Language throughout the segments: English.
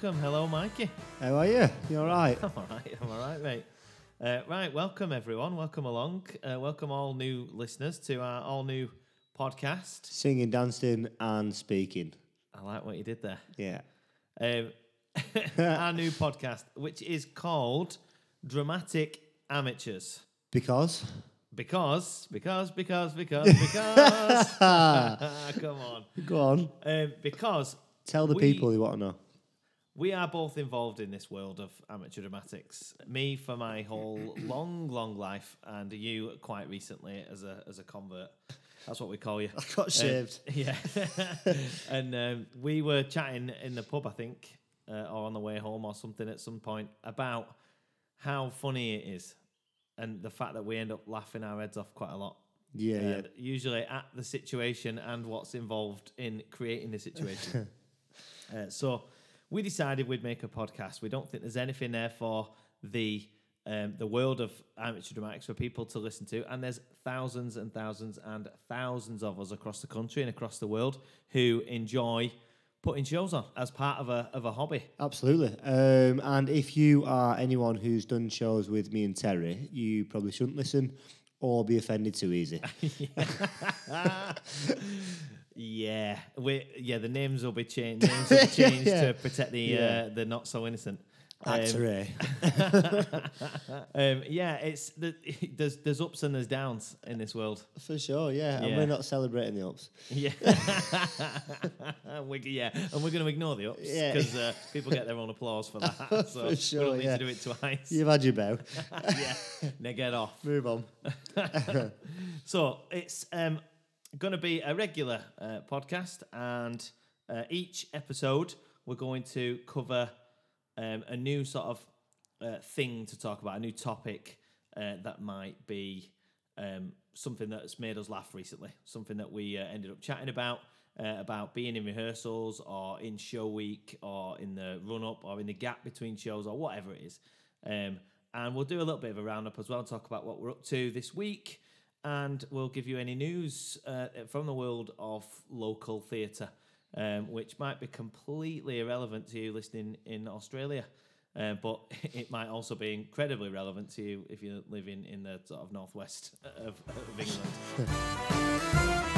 welcome. Hello, Mikey. How are you? You all right? I'm all right. I'm all right, mate. Uh, right, welcome everyone. Welcome along. Uh, welcome all new listeners to our all new podcast. Singing, dancing, and speaking. I like what you did there. Yeah. Um, our new podcast, which is called Dramatic Amateurs. Because? Because, because, because, because, because. Come on. Go on. Um, because Tell the We- people who want to know. We are both involved in this world of amateur dramatics. Me for my whole long, long life, and you quite recently as a as a convert. That's what we call you. I got Um, shaved. yeah. and um, we were chatting in the pub, I think, uh, or on the way home or something at some point about how funny it is and the fact that we end up laughing our heads off quite a lot. yeah, yeah. Uh, usually at the situation and what's involved in creating the situation. uh, so we decided we'd make a podcast. We don't think there's anything there for the um, the world of amateur dramatics for people to listen to, and there's thousands and thousands and thousands of us across the country and across the world who enjoy putting shows on as part of a of a hobby. Absolutely. Um, and if you are anyone who's done shows with me and Terry, you probably shouldn't listen or be offended too easy. Yeah, we yeah the names will be changed. Names will be changed Yeah. to protect the Yeah. uh, the not so innocent. Actor A. Um, yeah, it's the, there's there's ups and there's downs in this world. For sure, yeah. And we're not celebrating the ups. Yeah, we, yeah, and we're going to ignore the ups because uh, people get their own applause for that. So For we sure, don't need yeah. to do it twice. You've had your bow. yeah, now get off. Move on. So it's um, going to be a regular uh, podcast, and uh, each episode we're going to cover um, a new sort of uh, thing to talk about, a new topic uh, that might be um, something that's made us laugh recently, something that we uh, ended up chatting about. Uh, about being in rehearsals or in show week or in the run up or in the gap between shows or whatever it is. Um, and we'll do a little bit of a roundup as well, and talk about what we're up to this week, and we'll give you any news uh, from the world of local theatre, um, which might be completely irrelevant to you listening in Australia. Uh, but it might also be incredibly relevant to you if you're living in the sort of northwest of, of England.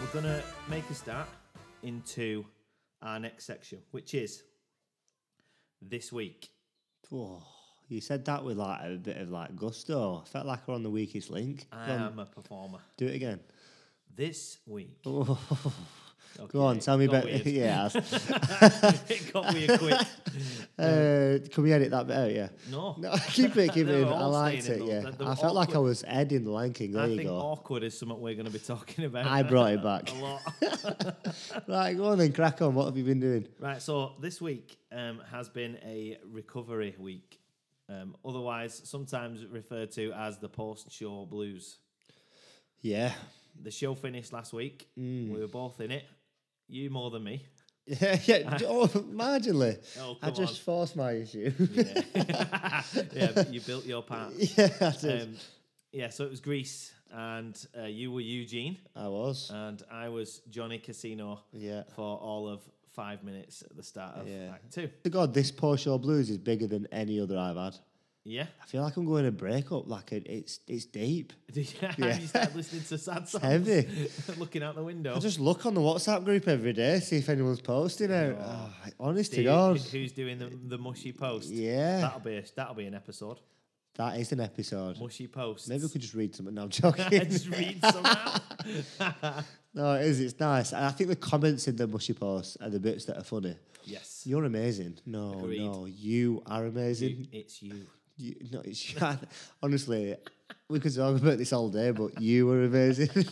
We're gonna make a start into our next section, which is this week. Oh, you said that with like a bit of like gusto. I felt like we're on the weakest link. I Go on, am a performer. do it again. This week. Oh, Okay, go on, tell me about weird. yeah. it got weird quick. Uh, can we edit that bit out? Yeah. No. No, keep it, keep it. in. I liked it. Yeah. I felt like I was Ed in the Lion King. There I you think go. awkward is something we're going to be talking about. I brought it back. a lot. right, go on then, crack on. What have you been doing? right, so this week um, has been a recovery week, um, otherwise sometimes referred to as the post-show blues. Yeah. The show finished last week. Mm. We were both in it. You more than me. Yeah, yeah. oh, marginally. Oh, I just forced my issue. Yeah, yeah but you built your part. yeah, I did. Um, yeah, so it was Grease, and uh, you were Eugene, I was. and I was Johnny Casino yeah. for all of five minutes at the start of Yeah. Act Two. To God, this post show blues is bigger than any other I've had. Yeah, I feel like I'm going to break up. Like it, it's it's deep. yeah. you started listening to sad songs, heavy. looking out the window. I just look on the WhatsApp group every day, see if anyone's posting out. Oh. Oh, honest to God. who's doing the, the mushy post? Yeah, That'll be a, that'll be an episode. that is an episode. Mushy post. Maybe we could just read something. No, I'm joking. just read some no, it is. It's nice. And I think the comments in the mushy posts are the bits that are funny. Yes, You're amazing. No, Agreed. no, you are You- amazing. it's you. You, no, it's, honestly, we could talk about this all day, but you were amazing.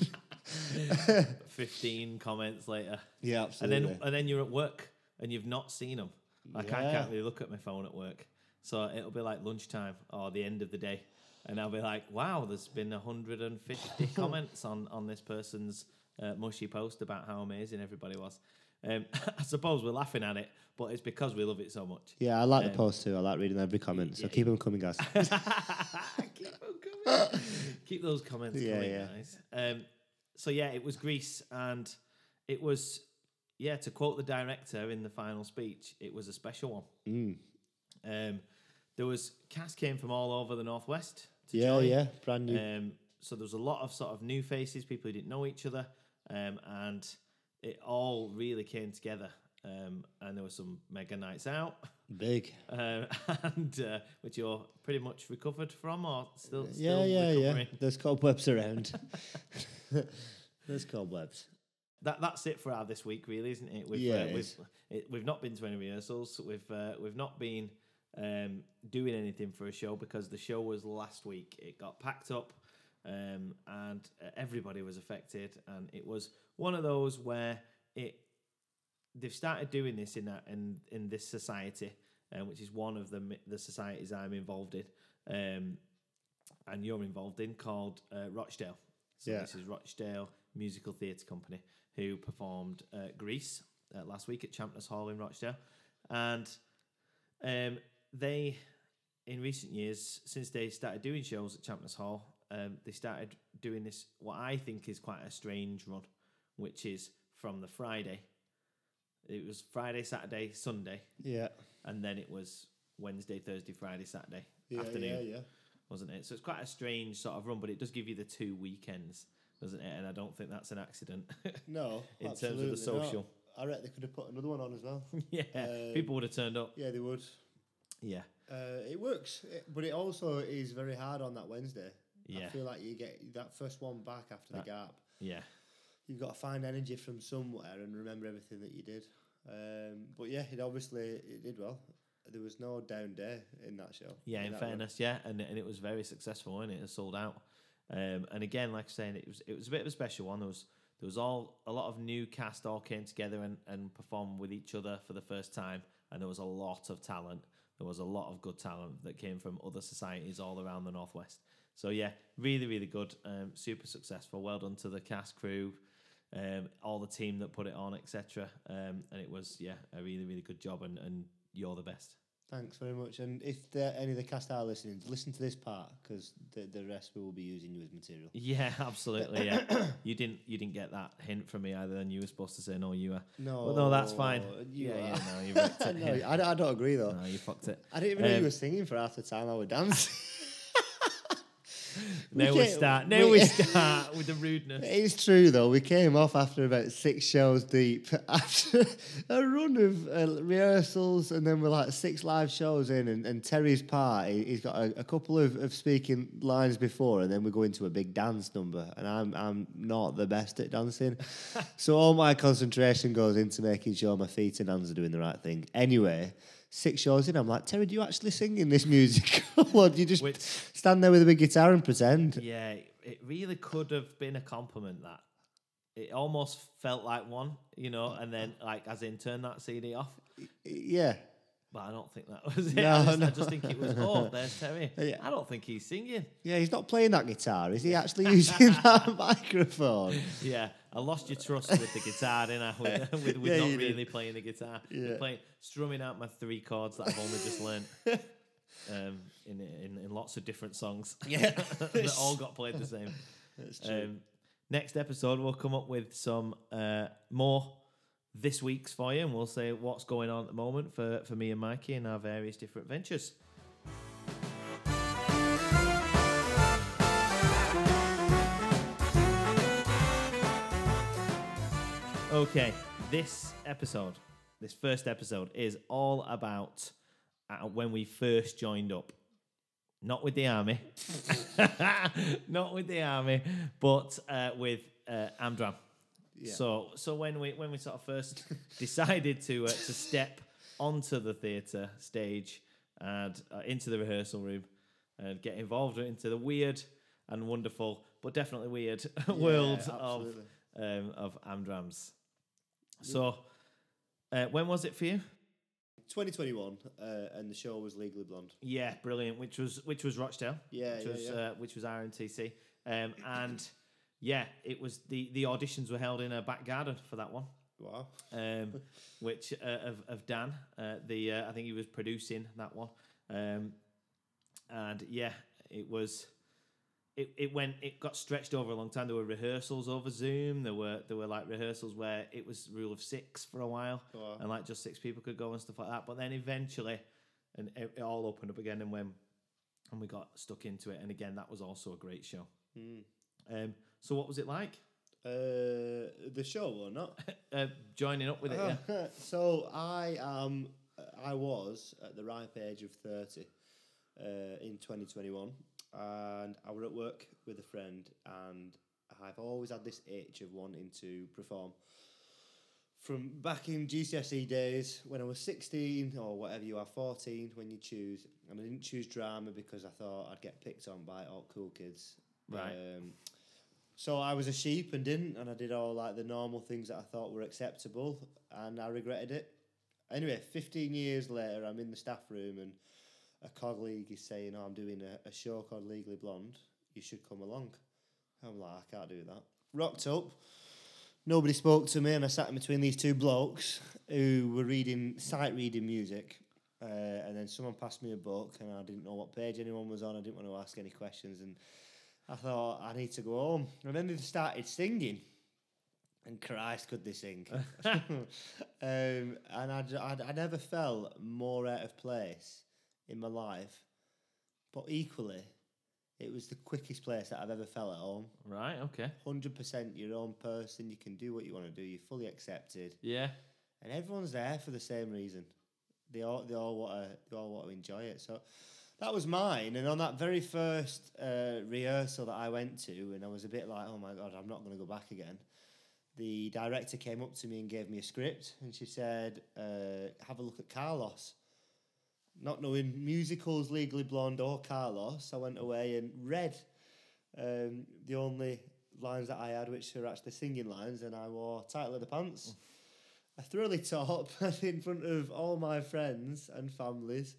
Fifteen comments later. yeah, absolutely. And then and then you're at work and you've not seen them. Like I can't really look at my phone at work, so it'll be like lunchtime or the end of the day, and I'll be like, "Wow, there's been 150 comments on on this person's uh, mushy post about how amazing everybody was." Um, I suppose we're laughing at it, but it's because we love it so much. yeah, I like um, the post too. I like reading every comment. So yeah, keep them coming, guys. Keep 'em coming. Keep those comments Yeah, coming, yeah. guys. Um, so yeah, it was Grease, and it was yeah. To quote the director in the final speech, it was a special one. Mm. Um, there was cast came from all over the northwest. To Yeah, join. yeah, brand new. Um, so there was a lot of sort of new faces, people who didn't know each other, um, and it all really came together. Um, and there were some mega nights out, Big. uh, and uh, which you're pretty much recovered from, or still, Yeah, still yeah, yeah. recovering. There's cobwebs around. There's cobwebs. That that's it for our this week, really, isn't it? We've, Yeah, uh, it we've, it, we've not been to any rehearsals. We've uh, we've not been um, doing anything for a show because the show was last week. It got packed up, um, and uh, everybody was affected. And it was one of those where it they've started doing this in that in in this society, uh, which is one of the the societies I'm involved in, um, and you're involved in, called uh, Rochdale. So Yeah. this is Rochdale Musical Theatre Company, who performed uh, Grease uh, last week at Champness Hall in Rochdale, and um, they, in recent years, since they started doing shows at Champness Hall, um, they started doing this what I think is quite a strange run, which is from the Friday. It was Friday, Saturday, Sunday, Yeah. and then it was Wednesday, Thursday, Friday, Saturday Yeah, afternoon yeah, yeah. wasn't it? So it's quite a strange sort of run, but it does give you the two weekends, doesn't it? And I don't think that's an accident No, in terms of the absolutely not. social. I reckon they could have put another one on as well. yeah, Um, people would have turned up. Yeah, they would. Yeah, Uh, it works, it, but it also is very hard on that Wednesday. Yeah, I feel like you get that first one back after That- the gap. yeah, You've got to find energy from somewhere and remember everything that you did. Um, but yeah, it obviously it did well. There was no down day in that show. yeah. In run. fairness, yeah, and and it was very successful, and it? it sold out. Um, and again, like I was saying, it was it was a bit of a special one. There was there was all a lot of new cast all came together and, and performed with each other for the first time, and there was a lot of talent. There was a lot of good talent that came from other societies all around the northwest. So yeah, really, really good. Um, super successful. Well done to the cast crew, um, all the team that put it on, etc. Um, and it was yeah a really, really good job. And, and you're the best. Thanks very much. And if there, any of the cast are listening, listen to this part because the, the rest we will be using you as material. Yeah, absolutely. Yeah, you didn't you didn't get that hint from me either. And you were supposed to say no, you were. No, Well, no, that's fine. Yeah, yeah, no, you no, I, don't- I don't agree though. no, you fucked it. I didn't even know Um, you were singing for half the time I was dancing. Now we came- start. Now we- we start with the rudeness. It's true though. We came off after about six shows deep after a run of uh, rehearsals, and then we're like six live shows in. And, and Terry's part, he, he's got a, a couple of, of speaking lines before, and then we go into a big dance number. And I'm I'm not the best at dancing, so all my concentration goes into making sure my feet and hands are doing the right thing. Anyway. Six shows in, I'm like, Terry, do you actually sing in this musical, or do you just Which- stand there with a big guitar and pretend? Yeah, it really could have been a compliment. That it almost felt like one, you know, and then like as in turn that CD off. Yeah, But I don't think that was it. No, I, just, no. I just think it was. Oh, there's Terry. Yeah. I don't think he's singing. Yeah, he's not playing that guitar. Is he actually using that microphone? Yeah, I lost your trust with the guitar, didn't I? With, with, with Yeah, not you did. really playing the guitar, Yeah. playing, strumming out my three chords that I've only just learned. Um, in, in in lots of different songs, Yeah. that all got played the same. That's true. Um, next episode, we'll come up with some uh, more this week's for you, and we'll say what's going on at the moment for, for me and Mikey and our various different ventures. Okay, this episode, this first episode, is all about uh, when we first joined up. Not with the army, not with the army, but uh, with uh, Amdram. Yeah. So, so when we when we sort of first decided to uh, to step onto the theatre stage and uh, into the rehearsal room and get involved into the weird and wonderful, but definitely weird world of um, of Amdrams. So, uh, when was it for you? 2021, uh, and the show was Legally Blonde. Yeah, brilliant. Which was which was Rochdale. Yeah, which yeah, was yeah. Uh, which was RMTC. Um, and yeah, it was the the auditions were held in a back garden for that one. Wow. Um, which uh, of of Dan, uh, the uh, I think he was producing that one. Um, and yeah, it was it, it went it got stretched over a long time. There were rehearsals over Zoom. There were there were like rehearsals where it was rule of six for a while, Wow. and like just six people could go and stuff like that. But then eventually, and it, it all opened up again, and when and we got stuck into it. And again, that was also a great show. Mm. Um, so what was it like Uh, the show or not? uh, joining up with it? Yeah. so I am. I was at the ripe age of thirty uh, in twenty twenty one, and I were at work with a friend, and I've always had this itch of wanting to perform. From back in GCSE days, when I was sixteen or whatever you are, fourteen, when you choose, and I didn't choose drama because I thought I'd get picked on by all cool kids. Right. Um, so I was a sheep and didn't, and I did all like the normal things that I thought were acceptable, and I regretted it. Anyway, 15 years later, I'm in the staff room, and a colleague is saying, "Oh, I'm doing a, a show called Legally Blonde. You should come along." I'm like, "I can't do that." Rocked up. Nobody spoke to me, and I sat in between these two blokes who were reading sight reading music. Uh, and then someone passed me a book, and I didn't know what page anyone was on. I didn't want to ask any questions, and I thought I need to go home. And then they started singing, and Christ, could they sing? um, and I'd, I'd, I never felt more out of place in my life, but equally, it was the quickest place that I've ever felt at home. Right. Okay. Hundred percent your own person. You can do what you want to do. You're fully accepted, Yeah. and everyone's there for the same reason. They all they all want to they all want to enjoy it. So that was mine. And on that very first uh, rehearsal that I went to, and I was a bit like, oh my god, I'm not going to go back again. The director came up to me and gave me a script, and she said, uh, "Have a look at Carlos." Not knowing musicals, Legally Blonde or Carlos, I went away and read um, the only lines that I had, which are actually singing lines, and I wore tight leather pants, a thrilly top, in front of all my friends and families.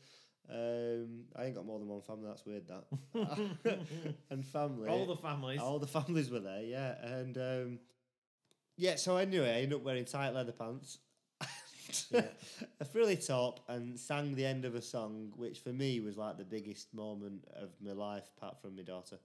Um, I ain't got more than one family. That's weird. That and family. All the families. All the families were there, yeah. And um, yeah, so anyway, I ended up wearing tight leather pants, a frilly top, and sang the end of a song, which for me was like the biggest moment of my life, apart from my daughter.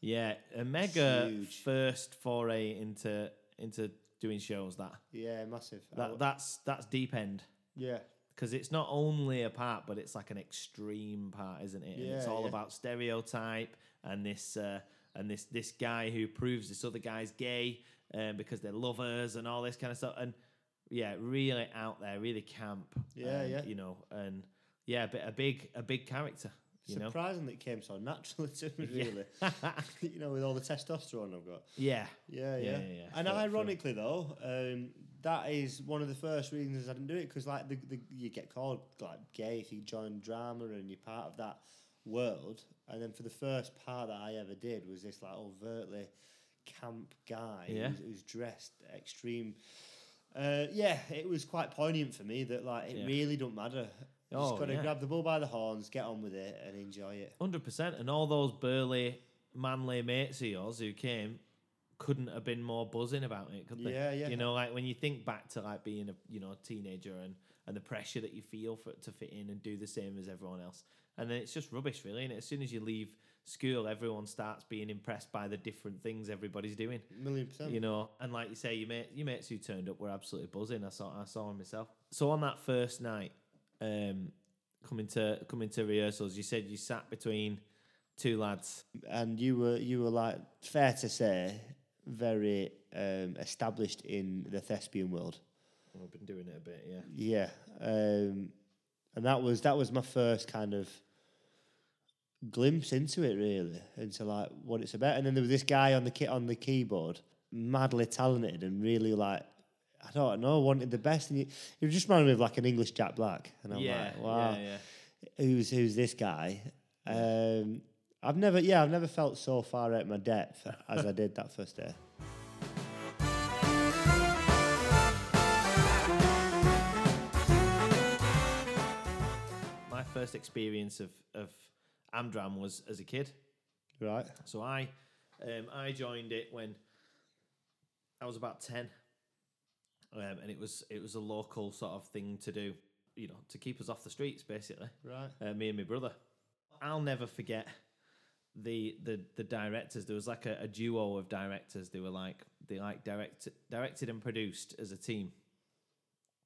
Yeah, a mega Huge. first foray into into doing shows. That Yeah, massive. That that's that's deep end yeah, because it's not only a part, but it's like an extreme part, isn't it? and it's all yeah. about stereotype and this uh, and this this guy who proves this other guy's gay um, because they're lovers and all this kind of stuff. And yeah, really out there, really camp. Yeah, um, yeah. You know, and yeah, but a big a big character. You know. surprising that it came so naturally to me, Yeah. really. you know, with all the testosterone I've got. yeah. Yeah, Yeah, yeah. yeah, yeah. And For- for- ironically, though, um, that is one of the first reasons I didn't do it because, like, the, the you get called like gay if you join drama and you're part of that world. And then for the first part that I ever did was this like overtly camp guy Yeah. who's, who's dressed extreme. Uh, yeah, it was quite poignant for me that like it Yeah. really don't matter. You Oh, just got to yeah. grab the bull by the horns, get on with it, and enjoy it. Hundred percent, and all those burly, manly mates of yours who came couldn't have been more buzzing about it, could they? Yeah, yeah. You know, like when you think back to like being a you know teenager and and the pressure that you feel for to fit in and do the same as everyone else, and then it's just rubbish, really. And as soon as you leave school, everyone starts being impressed by the different things everybody's doing. Million percent. You know, and like you say, your mate, your mates who turned up were absolutely buzzing. I saw, I saw them myself. So on that first night, um, coming to coming to rehearsals, you said you sat between two lads. and you were you were like fair to say very um, established in the thespian world. I've been doing it a bit, yeah. Yeah, um, and that was that was my first kind of glimpse into it, really, into like what it's about. And then there was this guy on the kit on the keyboard, madly talented and really like. I don't know, wanted the best, and you, you just reminded me of like an English Jack Black, and I'm yeah, like, wow, yeah, yeah. who's who's this guy? Um, I've never, yeah, I've never felt so far out my depth as I did that first day. My first experience of of Amdram was as a kid. Right. So I um, I joined it when I was about ten, um, and it was it was a local sort of thing to do, you know, to keep us off the streets, basically. Right. Uh, me and my brother. I'll never forget the the the directors. There was like a, a duo of directors. They were like they like direct directed and produced as a team,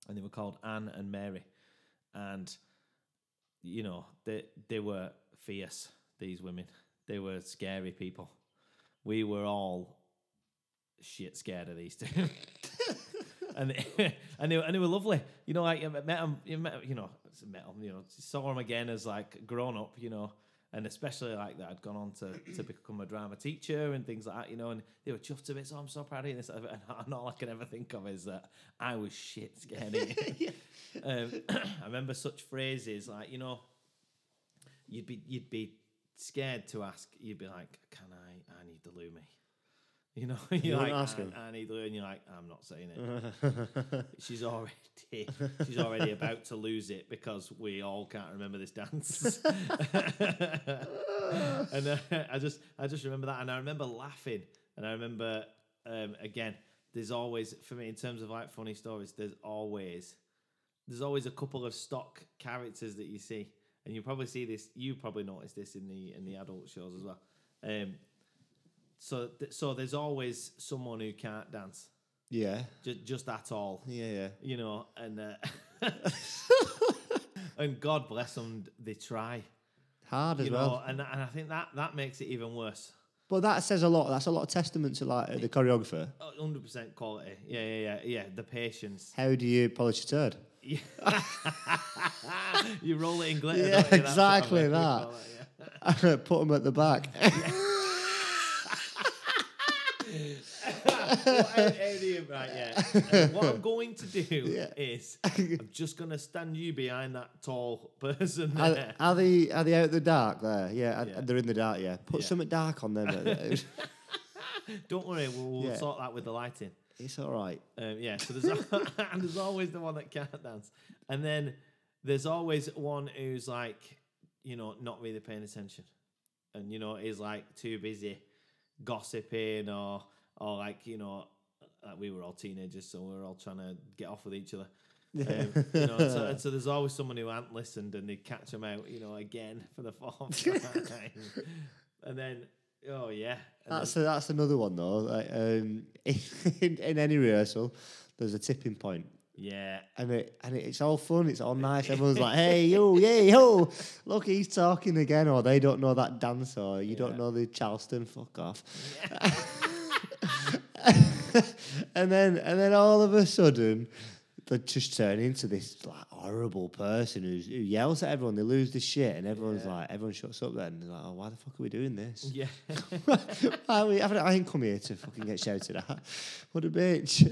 and they were called Anne and Mary, and you know they they were fierce. These women, they were scary people. We were all shit scared of these two. and they, and they, and they were lovely. You know, like you met them, you met, you know, met them, you know, saw them again as like grown up, you know, and especially like that I'd gone on to, to become a drama teacher and things like that, you know, and they were chuffed a bit. So I'm so proud of you. And, this, and all I can ever think of is that I was shit scared. of you. um, I remember such phrases like, you know, you'd be you'd be scared to ask. You'd be like, "Can I? I need the Lumi." You know, you're You like, ask I, him? I need and you're like, "I'm not saying it." she's already she's already about to lose it because we all can't remember this dance. and uh, I just I just remember that, and I remember laughing, and I remember um, again. There's always for me in terms of like funny stories. There's always there's always a couple of stock characters that you see, and you probably see this. You probably notice this in the in the adult shows as well. Um, so th- so there's always someone who can't dance, yeah, just just at all yeah, yeah. you know, and uh, and God bless them, they try, Hard as you well. know, and and I think that that makes it even worse. But that says a lot. That's a lot of testament to like the choreographer. Hundred percent quality, yeah, yeah, yeah, yeah. The patience, How do you polish your turd? you roll it in glitter. Yeah, you? That's what I exactly that. call it, yeah. Put them at the back. What do- right, yeah. What I'm going to do Yeah. is I'm just gonna stand you behind that tall person there. are, are they are they out the dark there? Yeah, Yeah. they're in the dark. Yeah, put Yeah. something dark on them. Don't worry, we'll, we'll Yeah. sort that with the lighting. it's all right. Um, yeah, so there's and there's always the one that can't dance, and then there's always one who's like, you know, not really paying attention, and you know is like too busy gossiping or or like you know, like we were all teenagers, so we were all trying to get off with each other. Um, you know, and so, and so there's always someone who hadn't listened, and they catch them out, you know, again for the fourth time, and then oh yeah, and That's a, that's another one though. Like, um, in, in any rehearsal, there's a tipping point, yeah, and it and it's all fun. It's all nice. Everyone's like, "Hey, yo, yay, yo! Look, he's talking again." Or they don't know that dance, or you Yeah. don't know the Charleston. Fuck off. and then and then all of a sudden they just turn into this like horrible person who's, who yells at everyone. They lose the shit, and everyone's Yeah. like, everyone shuts up. Then they're like, oh, why the fuck are we doing this? yeah. I, mean, I I ain't come here to fucking get shouted at. What a bitch.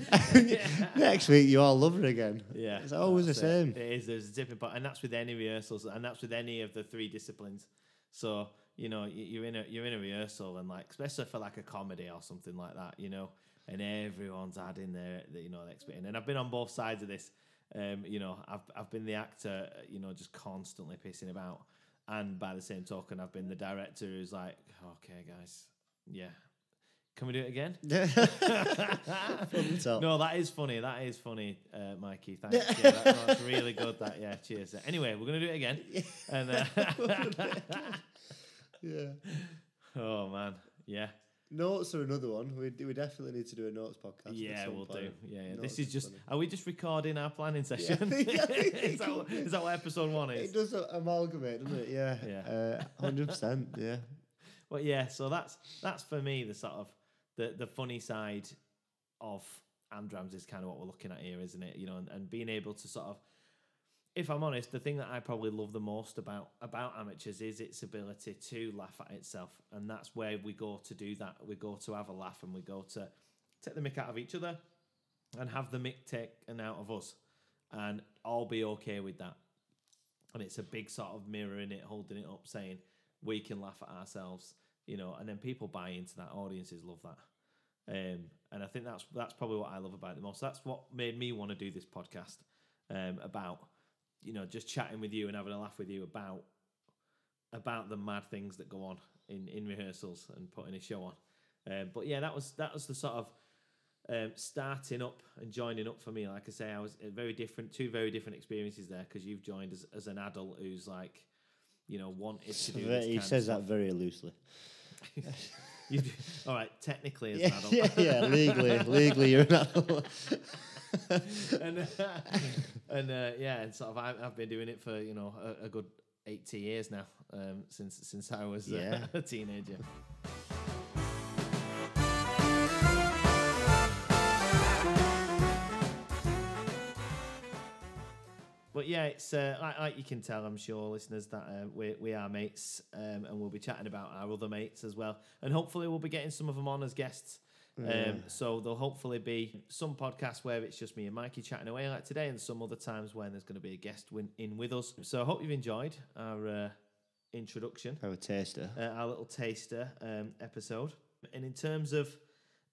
Next week, you all love her again. Yeah, It's always the same. It. it is. There's a tipping point, and that's with any rehearsals, and that's with any of the three disciplines. So you know, you're in a you're in a rehearsal, and like especially for like a comedy or something like that, you know, and everyone's adding their, you know, experience. And I've been on both sides of this. Um, you know, I've I've been the actor, you know, just constantly pissing about, and by the same token, I've been the director who's like, okay, guys, yeah. Can we do it again? No, that is funny. That is funny, uh, Mikey. Thanks. Yeah, that, no, that's really good. That yeah. Cheers. Anyway, we're gonna do it again. And uh, Yeah. oh man, yeah, Notes are another one. We, we definitely need to do a notes podcast. at yeah, we'll do. Yeah, yeah. This is just. funny. Are we just recording our planning session? Yeah, is, that that what episode one is? It does amalgamate, doesn't it? Yeah. Yeah. Uh, 100%. Yeah. Well, yeah. So that's that's for me the sort of the the funny side of Amdrams is kind of what we're looking at here, isn't it? You know, and, and being able to sort of, if I'm honest, the thing that I probably love the most about about amateurs is its ability to laugh at itself, and that's where we go to do that. We go to have a laugh, and we go to take the mick out of each other, and have the mick taken out of us, and I'll be okay with that. And it's a big sort of mirror in it, holding it up, saying we can laugh at ourselves, you know, and then people buy into that. Audiences love that. Um, and I think that's that's probably what I love about it the most. That's what made me want to do this podcast um, about, you know, just chatting with you and having a laugh with you about about the mad things that go on in, in rehearsals and putting a show on. Um, but yeah, that was that was the sort of um, starting up and joining up for me. Like I say, I was uh, very different, two very different experiences there because you've joined as, as an adult who's like, you know, wanted to do this. he says that very loosely. All right, technically as Yeah, an adult. yeah, yeah. Legally, legally, you're an adult. and uh, and uh, yeah, and sort of I, I've been doing it for you know a, a good eighty years now, um, since since I was uh, Yeah. a teenager. But yeah, it's uh, like, like you can tell, I'm sure, listeners, that uh, we we are mates, um, and we'll be chatting about our other mates as well, and hopefully we'll be getting some of them on as guests. Um, so there'll hopefully be some podcasts where it's just me and Mikey chatting away like today, and some other times when there's going to be a guest win- in with us. So I hope you've enjoyed our uh, introduction, our taster. uh, our little taster um, episode. And in terms of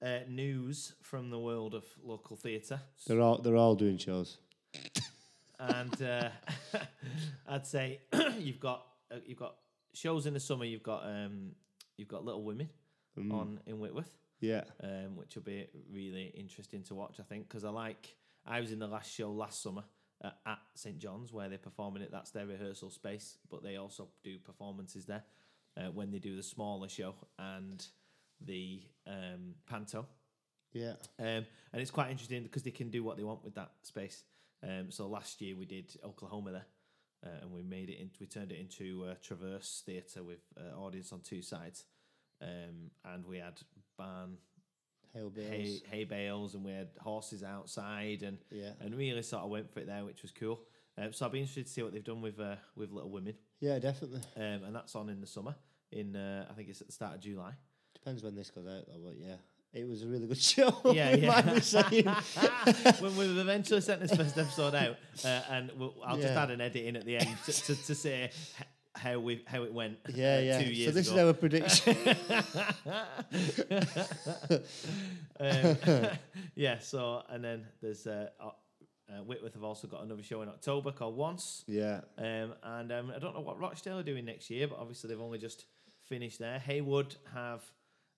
uh, news from the world of local theatre, They're all they're all doing shows. and uh, I'd say you've got uh, you've got shows in the summer. You've got um, you've got Little Women Mm. on in Whitworth. Yeah. um, which will be really interesting to watch. I think because I like. I was in the last show last summer uh, at St John's where they're performing it. That's their rehearsal space, but they also do performances there uh, when they do the smaller show and the um, panto. Yeah. Um, and it's quite interesting because they can do what they want with that space. Um, so last year we did Oklahoma there, uh, and we made it. In, we turned it into a Traverse Theatre with uh, audience on two sides, um, and we had barn Hail Bales. hay, hay bales, and we had horses outside, and Yeah. and really sort of went for it there, which was cool. Um, so I'll be interested to see what they've done with uh, with Little Women, Yeah, definitely. um, and that's on in the summer. In uh, I think it's at the start of July. Depends when this goes out, though. But yeah, it was a really good show. Yeah, yeah. might be saying. when we've eventually sent this first episode out, uh, and we'll, I'll just add an edit in at the end to, to, to say how we how it went. Yeah, uh, yeah. Two years so this ago. is our prediction. um, yeah. So and then there's uh, uh, Whitworth have also got another show in October called Once. yeah. Um, and um, I don't know what Rochdale are doing next year, but obviously they've only just finished there. Heywood have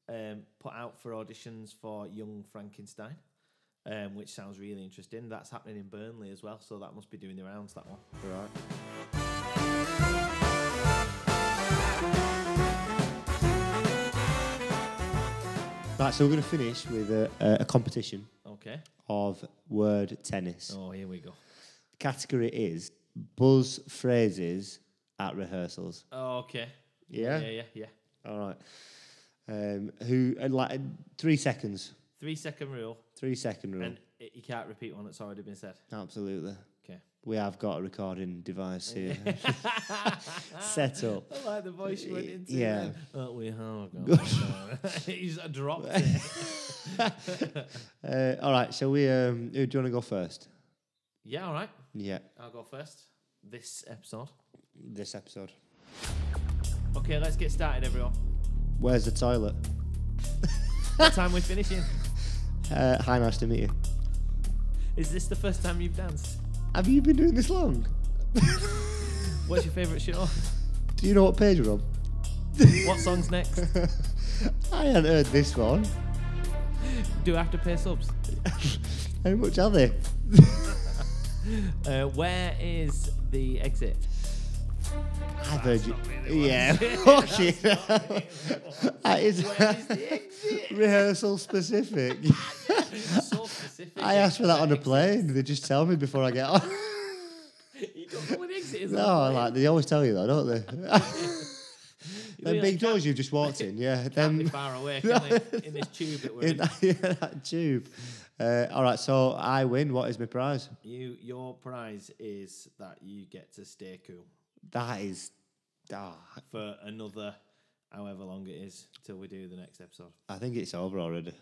um, put out for auditions for Young Frankenstein, um, which sounds really interesting. That's happening in Burnley as well, so that must be doing the rounds, that one. Right. Right, so we're going to finish with a, a, competition Okay. of word tennis. Oh, here we go. The category is buzz phrases at rehearsals. Oh, okay. Yeah? Yeah, yeah, yeah. All right. Um, who, and like, uh, three seconds. Three second rule, Three second rule. and it, you can't repeat one that's already been said. Absolutely. Okay. We have got a recording device here set up. I like the voice you went into. Yeah. Oh, we have got. He's dropped it. Uh, all right, so we um, who do you want to go first? Yeah, all right. Yeah, I'll go first. This episode. this episode. Okay, let's get started, everyone. Where's the toilet? What time we finishing? Uh, hi, nice to meet you. Is this the first time you've danced? Have you been doing this long? What's your favourite show? Do you know what page we're on? What song's next? I haven't heard this one. Do I have to pay subs? How much are they? Uh, where is the exit? I've heard you. really Yeah, it. That is Where is the exit? rehearsal specific. Specific. I asked for that on a plane. They just tell me before I get on. You don't know the exit is. no, plane. like they always tell you that, don't they? Them big can't- doors you've just walked in, yeah. Can't be Them far away, can they? In this tube that we're in in. that, yeah, that tube. Uh, all right, so I win. What is my prize? You, your prize is that you get to stay cool That is. ah, for another, however long it is, till we do the next episode. I think it's over already.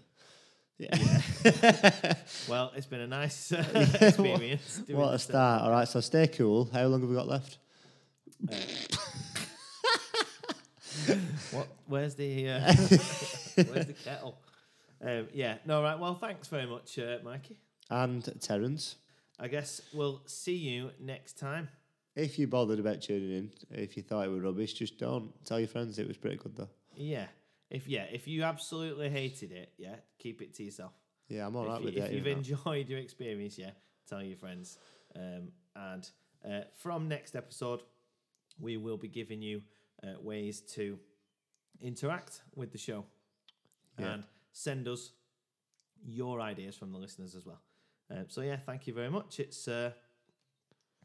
Yeah. Well, it's been a nice uh, experience. what a uh, start. All right, so stay cool. How long have we got left? What? Where's the uh, Where's the kettle? Um, yeah. No. Right. Well, thanks very much, uh, Mikey. And Terence, I guess we'll see you next time. if you bothered about tuning in, if you thought it was rubbish, just don't. Tell your friends it was pretty good though. Yeah. If yeah, if you absolutely hated it, yeah, keep it to yourself. Yeah, I'm all if right you, with if that. you've you know. enjoyed your experience, yeah, tell your friends. Um, and uh, from next episode, we will be giving you uh, ways to interact with the show Yeah. and send us your ideas from the listeners as well. Um, so yeah, thank you very much. It's uh,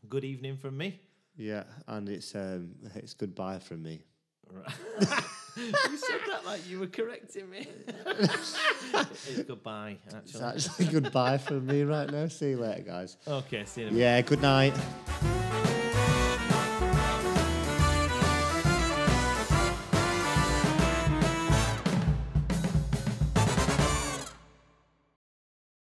good evening from me. Yeah, and it's um, it's goodbye from me. Right. you said that like you were correcting me. it's goodbye, It's actually. actually goodbye from me right now. See you later, guys. Okay, see you in. Yeah, good night.